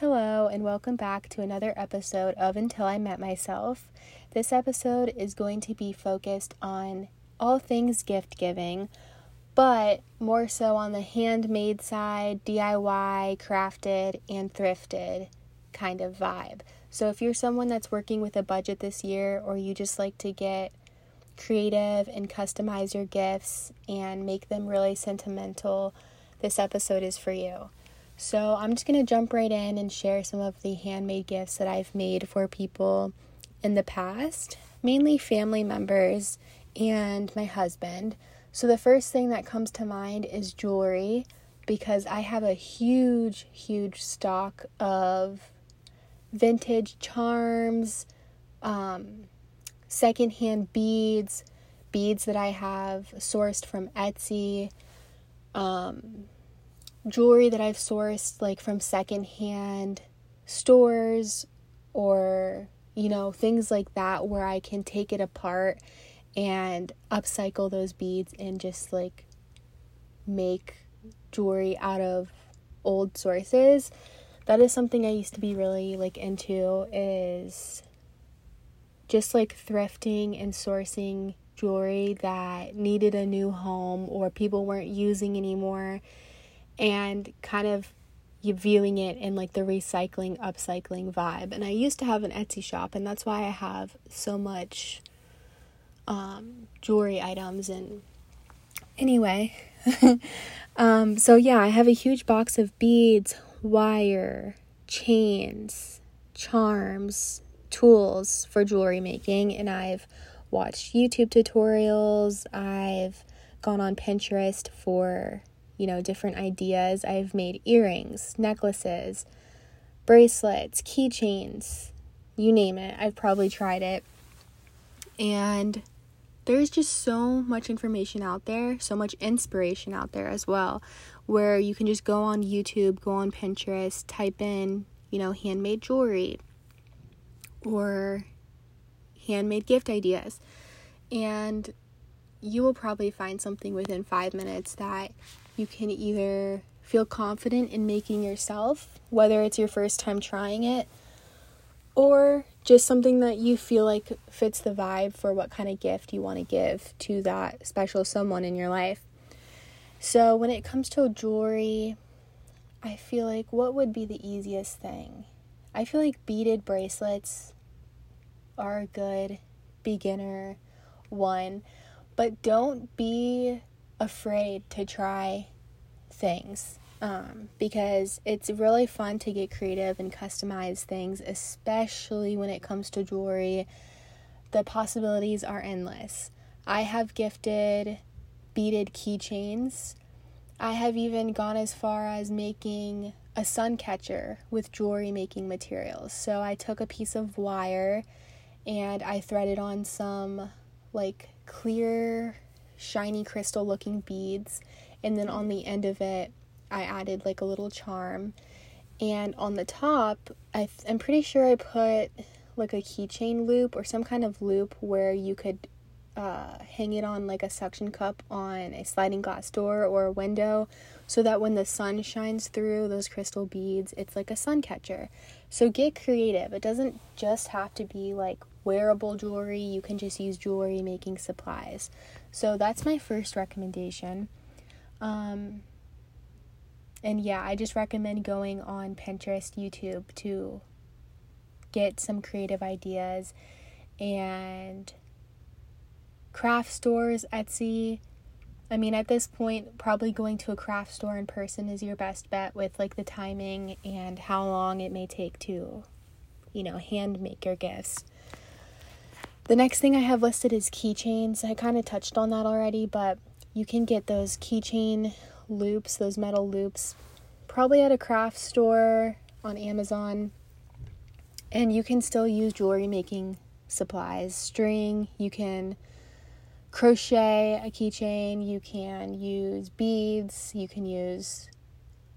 Hello, and welcome back to another episode of Until I Met Myself. This episode is going to be focused on all things gift giving, but more so on the handmade side, DIY, crafted, and thrifted kind of vibe. So, if you're someone that's working with a budget this year, or you just like to get creative and customize your gifts and make them really sentimental, this episode is for you. So I'm just going to jump right in and share some of the handmade gifts that I've made for people in the past, mainly family members and my husband. So the first thing that comes to mind is jewelry because I have a huge, huge stock of vintage charms, um, secondhand beads, beads that I have sourced from Etsy. Um, jewelry that I've sourced like from secondhand stores or you know things like that where I can take it apart and upcycle those beads and just like make jewelry out of old sources. That is something I used to be really like into is just like thrifting and sourcing jewelry that needed a new home or people weren't using anymore and kind of viewing it in like the recycling, upcycling vibe. And I used to have an Etsy shop, and that's why I have so much um, jewelry items. And anyway, um, so yeah, I have a huge box of beads, wire, chains, charms, tools for jewelry making, and I've watched YouTube tutorials. I've gone on Pinterest for you know, different ideas. I've made earrings, necklaces, bracelets, keychains, you name it. I've probably tried it. And there's just so much information out there, so much inspiration out there as well, where you can just go on YouTube, go on Pinterest, type in, you know, handmade jewelry or handmade gift ideas. And you will probably find something within five minutes that you can either feel confident in making yourself, whether it's your first time trying it, or just something that you feel like fits the vibe for what kind of gift you want to give to that special someone in your life. So, when it comes to jewelry, I feel like what would be the easiest thing? I feel like beaded bracelets are a good beginner one, but don't be afraid to try things um, because it's really fun to get creative and customize things, especially when it comes to jewelry. The possibilities are endless. I have gifted beaded keychains. I have even gone as far as making a sun catcher with jewelry making materials. So I took a piece of wire and I threaded on some like clear shiny crystal looking beads. And then on the end of it, I added like a little charm. And on the top, I th- I'm pretty sure I put like a keychain loop or some kind of loop where you could uh, hang it on like a suction cup on a sliding glass door or a window so that when the sun shines through those crystal beads, it's like a sun catcher. So get creative. It doesn't just have to be like wearable jewelry, you can just use jewelry making supplies. So that's my first recommendation. Um, and yeah, I just recommend going on Pinterest, YouTube to get some creative ideas and craft stores, Etsy. I mean, at this point, probably going to a craft store in person is your best bet with like the timing and how long it may take to, you know, hand make your gifts. The next thing I have listed is keychains. I kind of touched on that already, but you can get those keychain loops, those metal loops, probably at a craft store on Amazon. And you can still use jewelry making supplies, string, you can crochet a keychain, you can use beads, you can use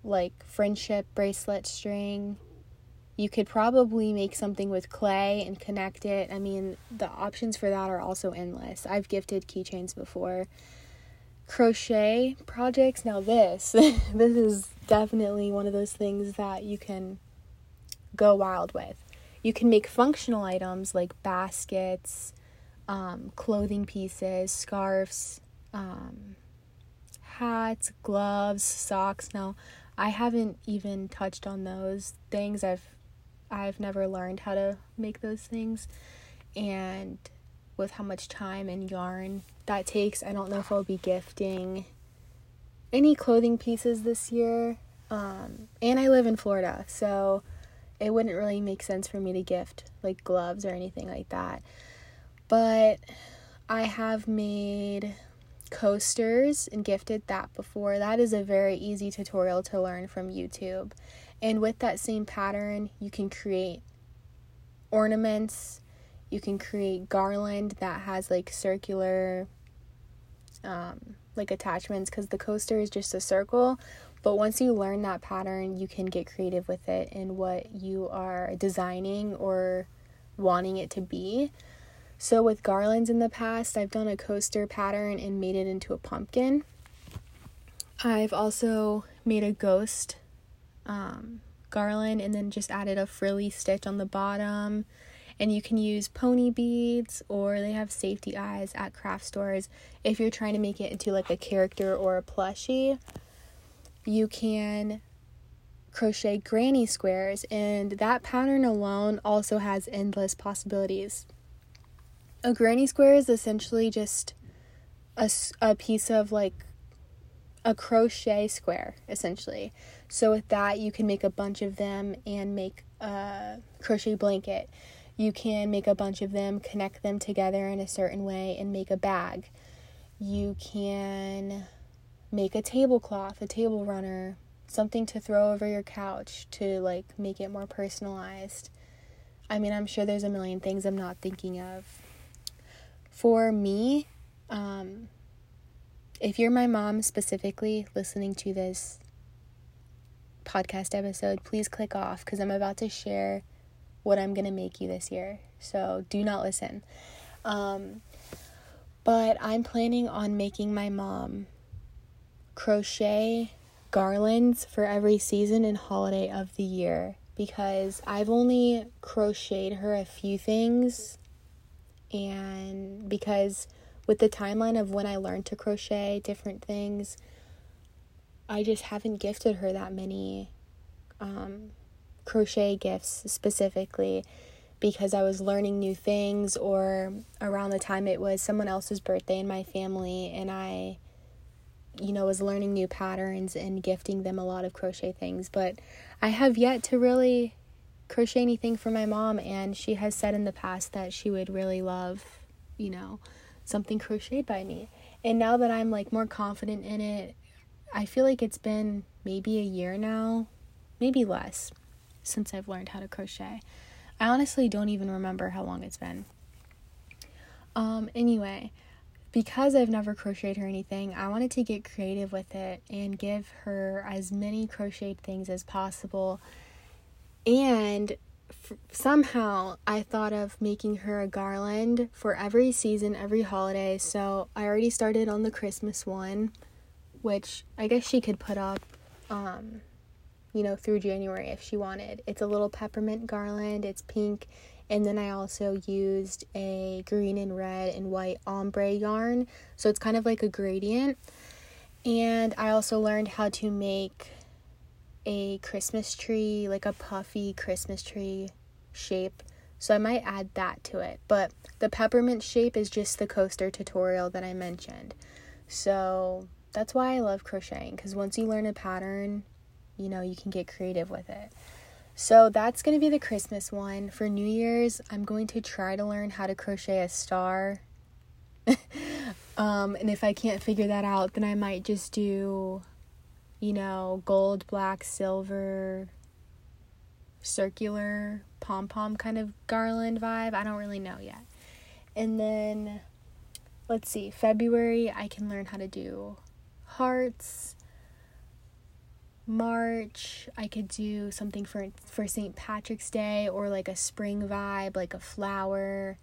like friendship bracelet string, you could probably make something with clay and connect it. I mean, the options for that are also endless. I've gifted keychains before. Crochet projects. Now this, this is definitely one of those things that you can go wild with. You can make functional items like baskets, um, clothing pieces, scarves, um, hats, gloves, socks. Now, I haven't even touched on those things. I've I've never learned how to make those things, and with how much time and yarn that takes, I don't know if I'll be gifting any clothing pieces this year. Um, and I live in Florida, so it wouldn't really make sense for me to gift like gloves or anything like that. But I have made coasters and gifted that before. That is a very easy tutorial to learn from YouTube. And with that same pattern, you can create ornaments, you can create garland that has like circular um, like attachments because the coaster is just a circle. But once you learn that pattern, you can get creative with it in what you are designing or wanting it to be. So, with garlands in the past, I've done a coaster pattern and made it into a pumpkin. I've also made a ghost um, garland and then just added a frilly stitch on the bottom. And you can use pony beads or they have safety eyes at craft stores. If you're trying to make it into like a character or a plushie, you can crochet granny squares, and that pattern alone also has endless possibilities. A granny square is essentially just a, a piece of like a crochet square, essentially. So, with that, you can make a bunch of them and make a crochet blanket. You can make a bunch of them, connect them together in a certain way, and make a bag. You can make a tablecloth, a table runner, something to throw over your couch to like make it more personalized. I mean, I'm sure there's a million things I'm not thinking of for me, um, if you're my mom specifically listening to this podcast episode, please click off because I'm about to share what I'm going to make you this year. So do not listen. Um, but I'm planning on making my mom crochet garlands for every season and holiday of the year because I've only crocheted her a few things and because with the timeline of when I learned to crochet different things, I just haven't gifted her that many um, crochet gifts specifically because I was learning new things or around the time it was someone else's birthday in my family and I you know was learning new patterns and gifting them a lot of crochet things. But I have yet to really crochet anything for my mom, and she has said in the past that she would really love, you know, something crocheted by me. And now that I'm like more confident in it, I feel like it's been maybe a year now, maybe less, since I've learned how to crochet. I honestly don't even remember how long it's been. Um, anyway, because I've never crocheted her anything, I wanted to get creative with it and give her as many crocheted things as possible and f- somehow I thought of making her a garland for every season, every holiday. So I already started on the Christmas one, which I guess she could put up, um, you know, through January if she wanted. It's a little peppermint garland, it's pink. And then I also used a green and red and white ombre yarn. So it's kind of like a gradient. And I also learned how to make a Christmas tree, like a puffy Christmas tree shape. So I might add that to it. But the peppermint shape is just the coaster tutorial that I mentioned. So that's why I love crocheting because once you learn a pattern, you know, you can get creative with it. So that's going to be the Christmas one. For New Year's, I'm going to try to learn how to crochet a star. um, and if I can't figure that out, then I might just do you know, gold, black, silver, circular pom pom kind of garland vibe. I don't really know yet. And then, let's see, February, I can learn how to do hearts. March, I could do something for for St. Patrick's Day or like a spring vibe, like a flower.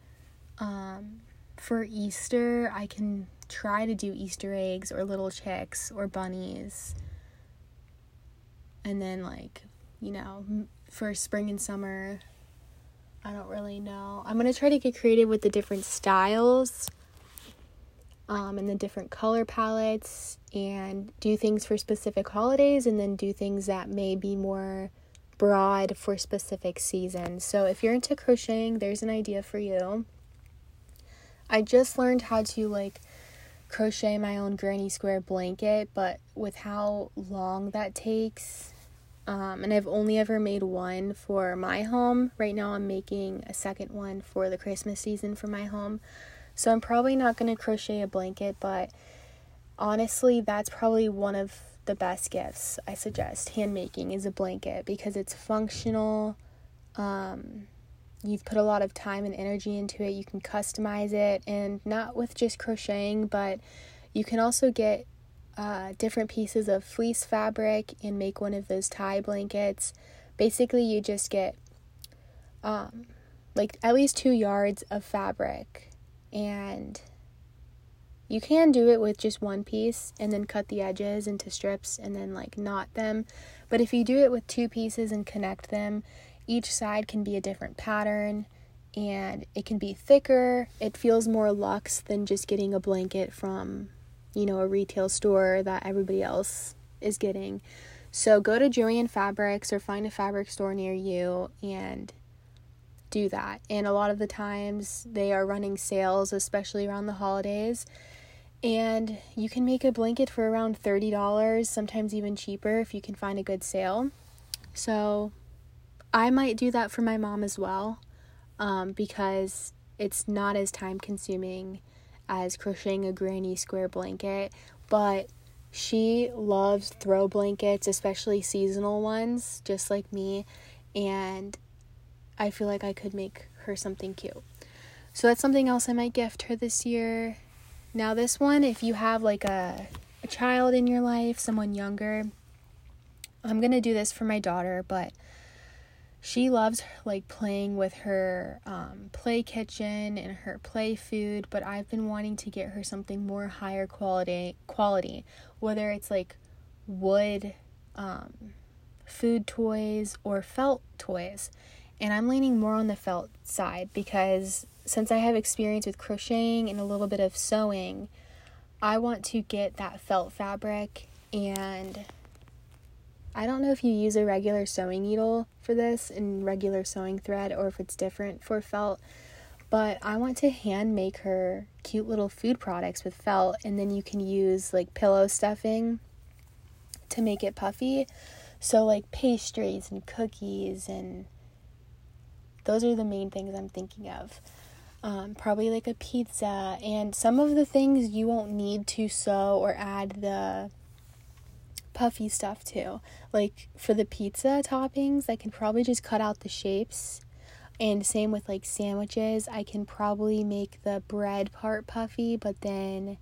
Um, for Easter, I can try to do Easter eggs or little chicks or bunnies and then like you know for spring and summer. I don't really know. I'm going to try to get creative with the different styles um, and the different color palettes and do things for specific holidays and then do things that may be more broad for specific seasons. So if you're into crocheting, there's an idea for you. I just learned how to like crochet my own granny square blanket, but with how long that takes, um, and I've only ever made one for my home. Right now, I'm making a second one for the Christmas season for my home. So I'm probably not going to crochet a blanket, but honestly, that's probably one of the best gifts I suggest. Handmaking is a blanket because it's functional. Um, you've put a lot of time and energy into it. You can customize it, and not with just crocheting, but you can also get uh, different pieces of fleece fabric and make one of those tie blankets. Basically, you just get um, like at least two yards of fabric, and you can do it with just one piece and then cut the edges into strips and then like knot them. But if you do it with two pieces and connect them, each side can be a different pattern and it can be thicker. It feels more luxe than just getting a blanket from, you know, a retail store that everybody else is getting. So go to Joann Fabrics or find a fabric store near you and do that. And a lot of the times they are running sales, especially around the holidays. And you can make a blanket for around $30, sometimes even cheaper if you can find a good sale. So I might do that for my mom as well um, because it's not as time consuming as crocheting a granny square blanket, but she loves throw blankets, especially seasonal ones, just like me, and I feel like I could make her something cute. So that's something else I might gift her this year. Now, this one, if you have like a, a child in your life, someone younger, I'm gonna do this for my daughter, but she loves like playing with her um, play kitchen and her play food but i've been wanting to get her something more higher quality quality whether it's like wood um, food toys or felt toys. And i'm leaning more on the felt side because since i have experience with crocheting and a little bit of sewing i want to get that felt fabric and I don't know if you use a regular sewing needle for this and regular sewing thread or if it's different for felt, but I want to hand make her cute little food products with felt and then you can use like pillow stuffing to make it puffy. So like pastries and cookies and those are the main things I'm thinking of. Um, probably like a pizza and some of the things you won't need to sew or add the puffy stuff too. Like for the pizza toppings, I can probably just cut out the shapes. And same with like sandwiches, I can probably make the bread part puffy, but then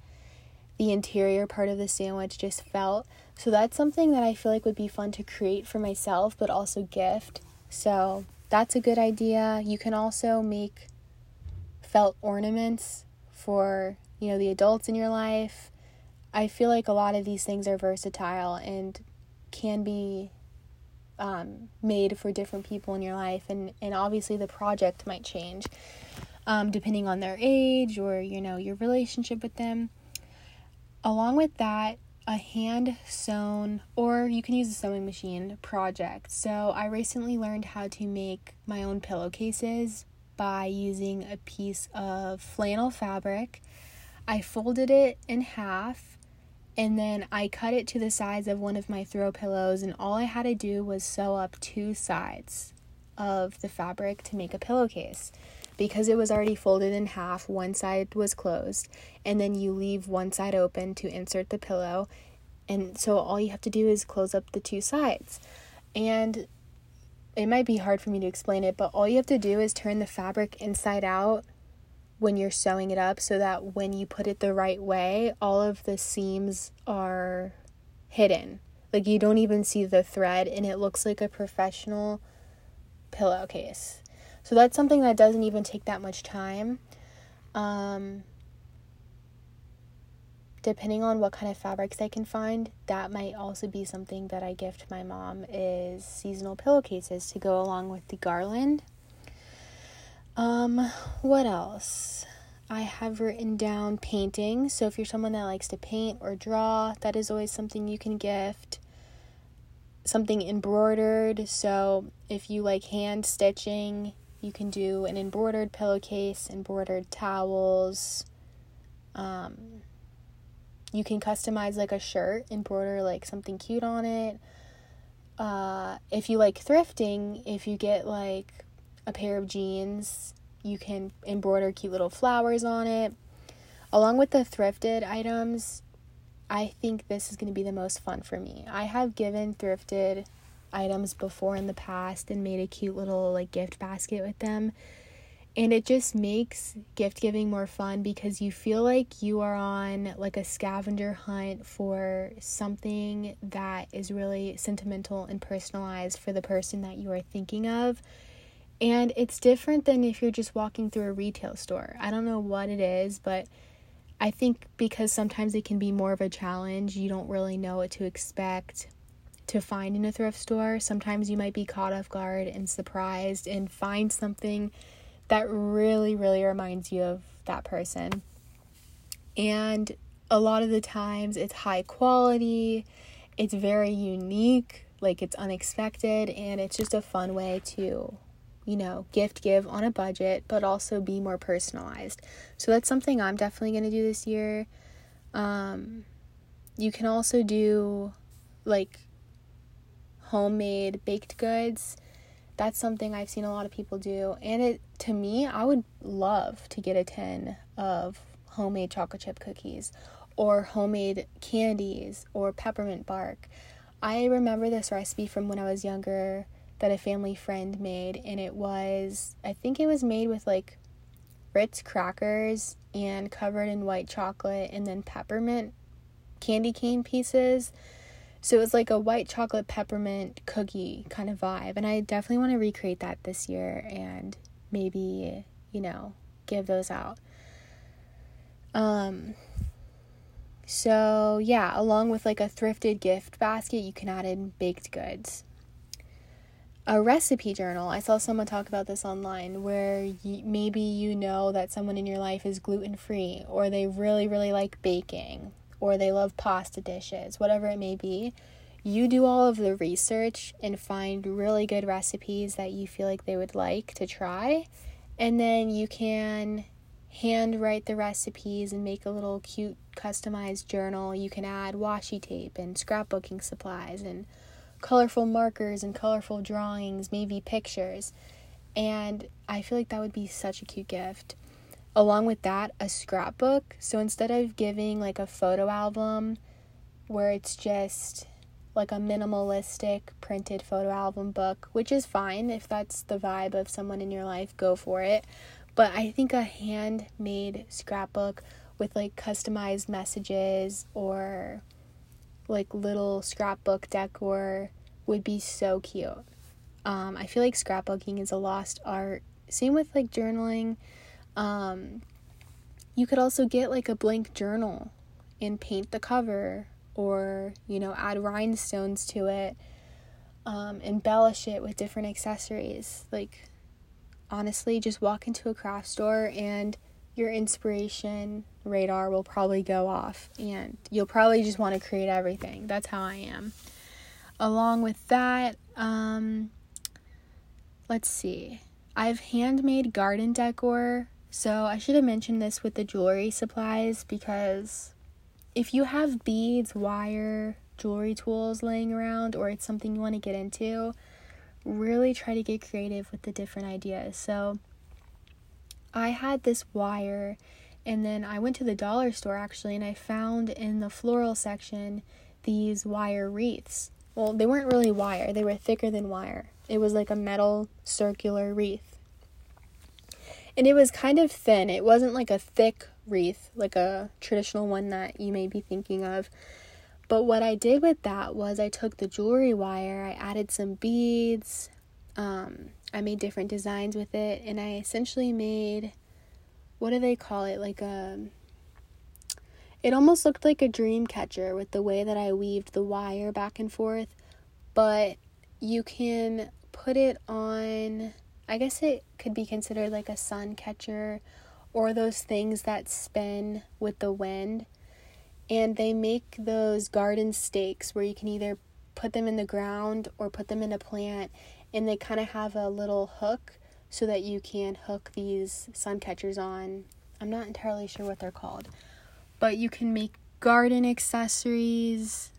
the interior part of the sandwich just felt. So that's something that I feel like would be fun to create for myself, but also gift. So that's a good idea. You can also make felt ornaments for, you know, the adults in your life I feel like a lot of these things are versatile and can be um, made for different people in your life, and, and obviously the project might change um, depending on their age or you know your relationship with them. Along with that, a hand sewn or you can use a sewing machine project. So I recently learned how to make my own pillowcases by using a piece of flannel fabric. I folded it in half and then I cut it to the size of one of my throw pillows, and all I had to do was sew up two sides of the fabric to make a pillowcase. Because it was already folded in half, one side was closed, and then you leave one side open to insert the pillow. And so all you have to do is close up the two sides. And it might be hard for me to explain it, but all you have to do is turn the fabric inside out when you're sewing it up so that when you put it the right way, all of the seams are hidden. Like you don't even see the thread and it looks like a professional pillowcase. So that's something that doesn't even take that much time. Um, depending on what kind of fabrics I can find, that might also be something that I gift my mom is seasonal pillowcases to go along with the garland. Um, what else? I have written down painting. So if you're someone that likes to paint or draw, that is always something you can gift. Something embroidered. So if you like hand stitching, you can do an embroidered pillowcase, embroidered towels. Um, you can customize like a shirt, embroider like something cute on it. Uh, if you like thrifting, if you get like a pair of jeans, you can embroider cute little flowers on it. Along with the thrifted items, I think this is going to be the most fun for me. I have given thrifted items before in the past and made a cute little like gift basket with them. And it just makes gift giving more fun because you feel like you are on like a scavenger hunt for something that is really sentimental and personalized for the person that you are thinking of. And it's different than if you're just walking through a retail store. I don't know what it is, but I think because sometimes it can be more of a challenge, you don't really know what to expect to find in a thrift store. Sometimes you might be caught off guard and surprised and find something that really, really reminds you of that person. And a lot of the times it's high quality, it's very unique, like it's unexpected, and it's just a fun way to, you know, gift give on a budget, but also be more personalized. So that's something I'm definitely going to do this year. Um, you can also do like homemade baked goods. That's something I've seen a lot of people do. And it to me, I would love to get a tin of homemade chocolate chip cookies or homemade candies or peppermint bark. I remember this recipe from when I was younger that a family friend made and it was I think it was made with like Ritz crackers and covered in white chocolate and then peppermint candy cane pieces so it was like a white chocolate peppermint cookie kind of vibe. And I definitely want to recreate that this year and maybe, you know, give those out. Um so yeah, along with like a thrifted gift basket, you can add in baked goods. A recipe journal. I saw someone talk about this online where y- maybe you know that someone in your life is gluten free or they really, really like baking or they love pasta dishes, whatever it may be, you do all of the research and find really good recipes that you feel like they would like to try. And then you can hand write the recipes and make a little cute customized journal. You can add washi tape and scrapbooking supplies and colorful markers and colorful drawings, maybe pictures. And I feel like that would be such a cute gift. Along with that a scrapbook. So instead of giving like a photo album where it's just like a minimalistic printed photo album book which is fine if that's the vibe of someone in your life go for it. But i think a handmade scrapbook with like customized messages or like little scrapbook decor would be so cute. Um, i feel like scrapbooking is a lost art. Same with like journaling. Um, you could also get like a blank journal and paint the cover or, you know, add rhinestones to it, um, embellish it with different accessories. Like, honestly, just walk into a craft store and your inspiration radar will probably go off and you'll probably just want to create everything. That's how I am. Along with that, um, let's see. I've handmade garden decor so I should have mentioned this with the jewelry supplies because if you have beads, wire, jewelry tools laying around, or it's something you want to get into, really try to get creative with the different ideas. So I had this wire, and then I went to the dollar store actually, and I found in the floral section these wire wreaths. Well, they weren't really wire, they were thicker than wire. It was like a metal circular wreath and it was kind of thin. It wasn't like a thick wreath, like a traditional one that you may be thinking of. But what I did with that was I took the jewelry wire, I added some beads, um, I made different designs with it, and I essentially made what do they call it? Like a It almost looked like a dream catcher with the way that I weaved the wire back and forth, but you can put it on, I guess it could be considered like a sun catcher or those things that spin with the wind. And they make those garden stakes where you can either put them in the ground or put them in a plant, and they kind of have a little hook so that you can hook these sun catchers on. I'm not entirely sure what they're called, but you can make garden accessories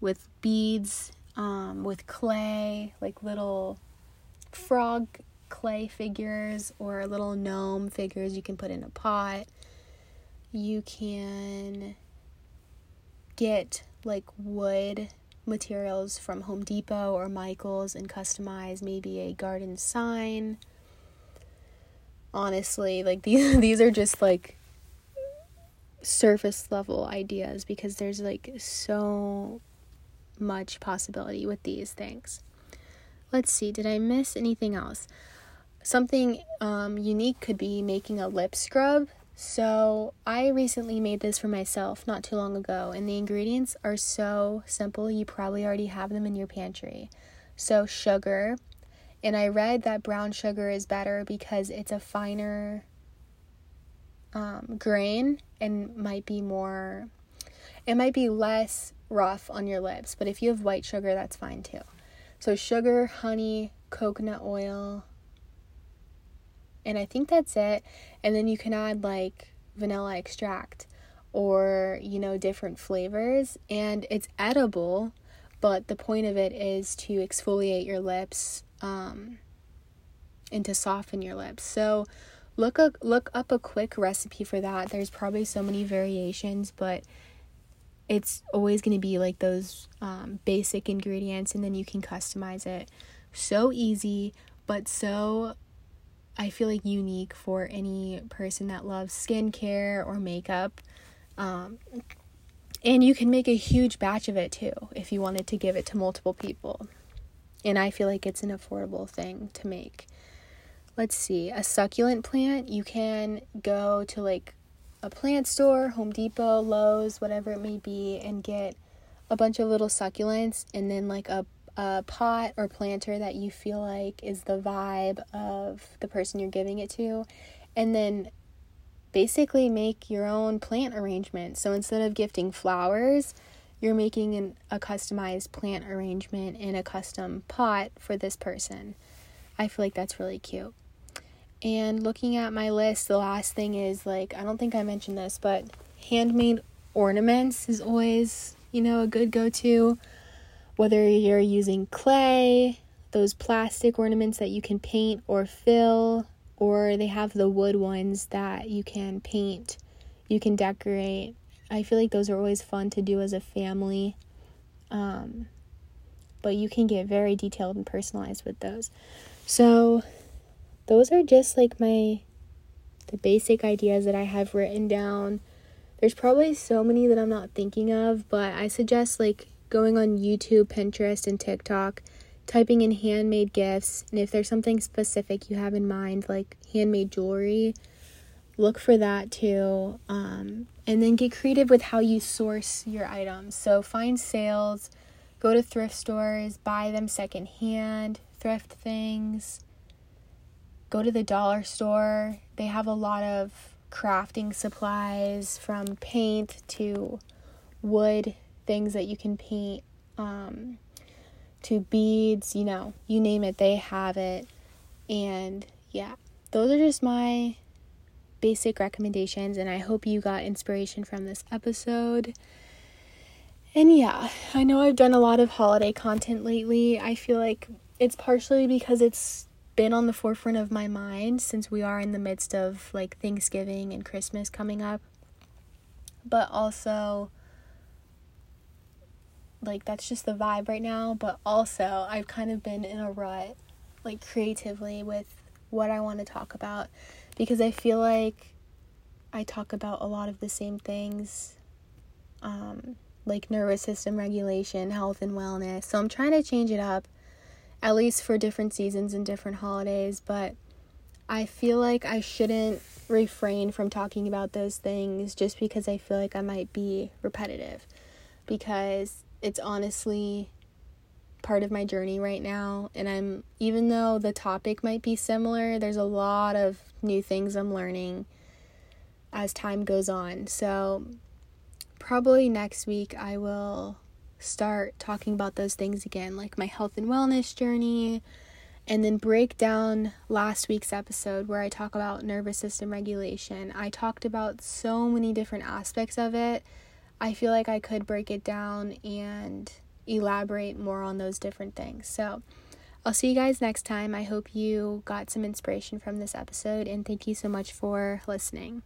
with beads, um, with clay, like little frog clay figures or little gnome figures you can put in a pot. You can get like wood materials from Home Depot or Michaels and customize maybe a garden sign. Honestly, like these these are just like surface level ideas because there's like so much possibility with these things. Let's see, did I miss anything else? Something um, unique could be making a lip scrub. So, I recently made this for myself not too long ago, and the ingredients are so simple, you probably already have them in your pantry. So, sugar, and I read that brown sugar is better because it's a finer um, grain and might be more, it might be less rough on your lips, but if you have white sugar, that's fine too. So, sugar, honey, coconut oil, and I think that's it. And then you can add like vanilla extract or, you know, different flavors. And it's edible, but the point of it is to exfoliate your lips um, and to soften your lips. So, look up look up a quick recipe for that. There's probably so many variations, but it's always going to be like those um, basic ingredients, and then you can customize it. So easy, but so I feel like unique for any person that loves skincare or makeup. Um, and you can make a huge batch of it too if you wanted to give it to multiple people. And I feel like it's an affordable thing to make. Let's see, a succulent plant, you can go to like a plant store, Home Depot, Lowe's, whatever it may be, and get a bunch of little succulents and then like a a pot or planter that you feel like is the vibe of the person you're giving it to, and then basically make your own plant arrangement. So instead of gifting flowers, you're making an, a customized plant arrangement in a custom pot for this person. I feel like that's really cute. And looking at my list, the last thing is like, I don't think I mentioned this, but handmade ornaments is always, you know, a good go to whether you're using clay, those plastic ornaments that you can paint or fill, or they have the wood ones that you can paint, you can decorate. I feel like those are always fun to do as a family. Um, but you can get very detailed and personalized with those. So, those are just like my the basic ideas that I have written down. There's probably so many that I'm not thinking of, but I suggest like going on YouTube, Pinterest, and TikTok, typing in handmade gifts, and if there's something specific you have in mind, like handmade jewelry, look for that too. Um, and then get creative with how you source your items. So find sales, go to thrift stores, buy them secondhand, thrift things. Go to the dollar store. They have a lot of crafting supplies from paint to wood things that you can paint um, to beads, you know, you name it, they have it. And yeah, those are just my basic recommendations, and I hope you got inspiration from this episode. And yeah, I know I've done a lot of holiday content lately. I feel like it's partially because it's been on the forefront of my mind since we are in the midst of like Thanksgiving and Christmas coming up. But also, like that's just the vibe right now, but also I've kind of been in a rut like creatively with what I want to talk about because I feel like I talk about a lot of the same things um, like nervous system regulation, health and wellness. So I'm trying to change it up at least for different seasons and different holidays, but I feel like I shouldn't refrain from talking about those things just because I feel like I might be repetitive. Because it's honestly part of my journey right now. And I'm, even though the topic might be similar, there's a lot of new things I'm learning as time goes on. So, probably next week I will start talking about those things again, like my health and wellness journey, and then break down last week's episode where I talk about nervous system regulation. I talked about so many different aspects of it. I feel like I could break it down and elaborate more on those different things. So, I'll see you guys next time. I hope you got some inspiration from this episode, and thank you so much for listening.